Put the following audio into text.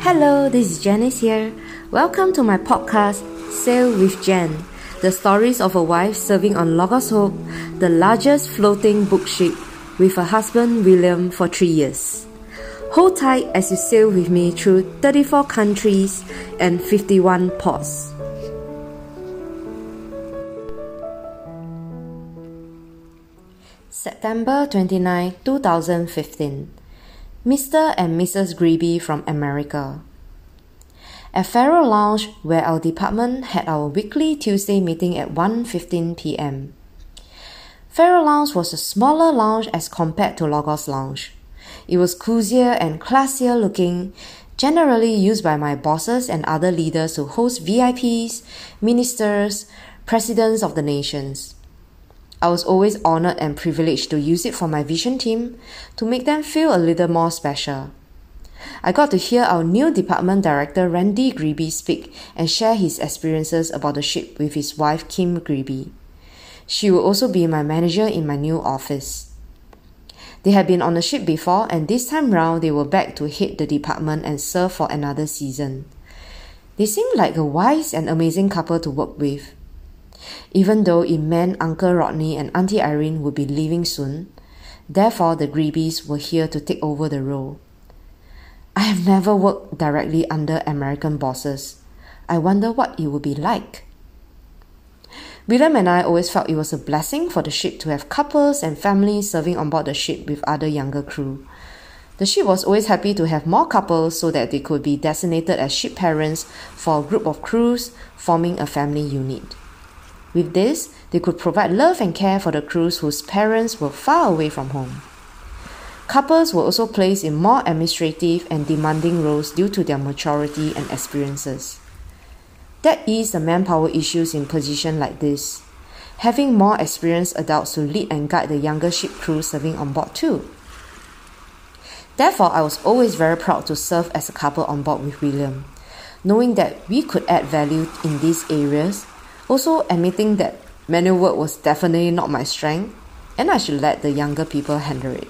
Hello, this is Janice here. Welcome to my podcast, Sail with Jen. The stories of a wife serving on Logos Hope, the largest floating book ship, with her husband William for three years. Hold tight as you sail with me through 34 countries and 51 ports. September 29, 2015. Mr. and Mrs. Greeby from America. At Faro Lounge, where our department had our weekly Tuesday meeting at 1:15 p.m. Faro Lounge was a smaller lounge as compared to Logos Lounge. It was cozier and classier looking, generally used by my bosses and other leaders to host VIPs, ministers, presidents of the nations. I was always honored and privileged to use it for my vision team to make them feel a little more special. I got to hear our new department director Randy Greeby speak and share his experiences about the ship with his wife Kim Greeby. She will also be my manager in my new office. They had been on the ship before and this time round they were back to head the department and serve for another season. They seemed like a wise and amazing couple to work with. Even though it meant Uncle Rodney and Auntie Irene would be leaving soon, therefore the Greebys were here to take over the role. I have never worked directly under American bosses. I wonder what it would be like. William and I always felt it was a blessing for the ship to have couples and families serving on board the ship with other younger crew. The ship was always happy to have more couples so that they could be designated as ship parents for a group of crews forming a family unit. With this, they could provide love and care for the crews whose parents were far away from home. Couples were also placed in more administrative and demanding roles due to their maturity and experiences. That eased the manpower issues in positions like this, having more experienced adults to lead and guide the younger ship crew serving on board too. Therefore, I was always very proud to serve as a couple on board with William, knowing that we could add value in these areas also admitting that manual work was definitely not my strength and I should let the younger people handle it.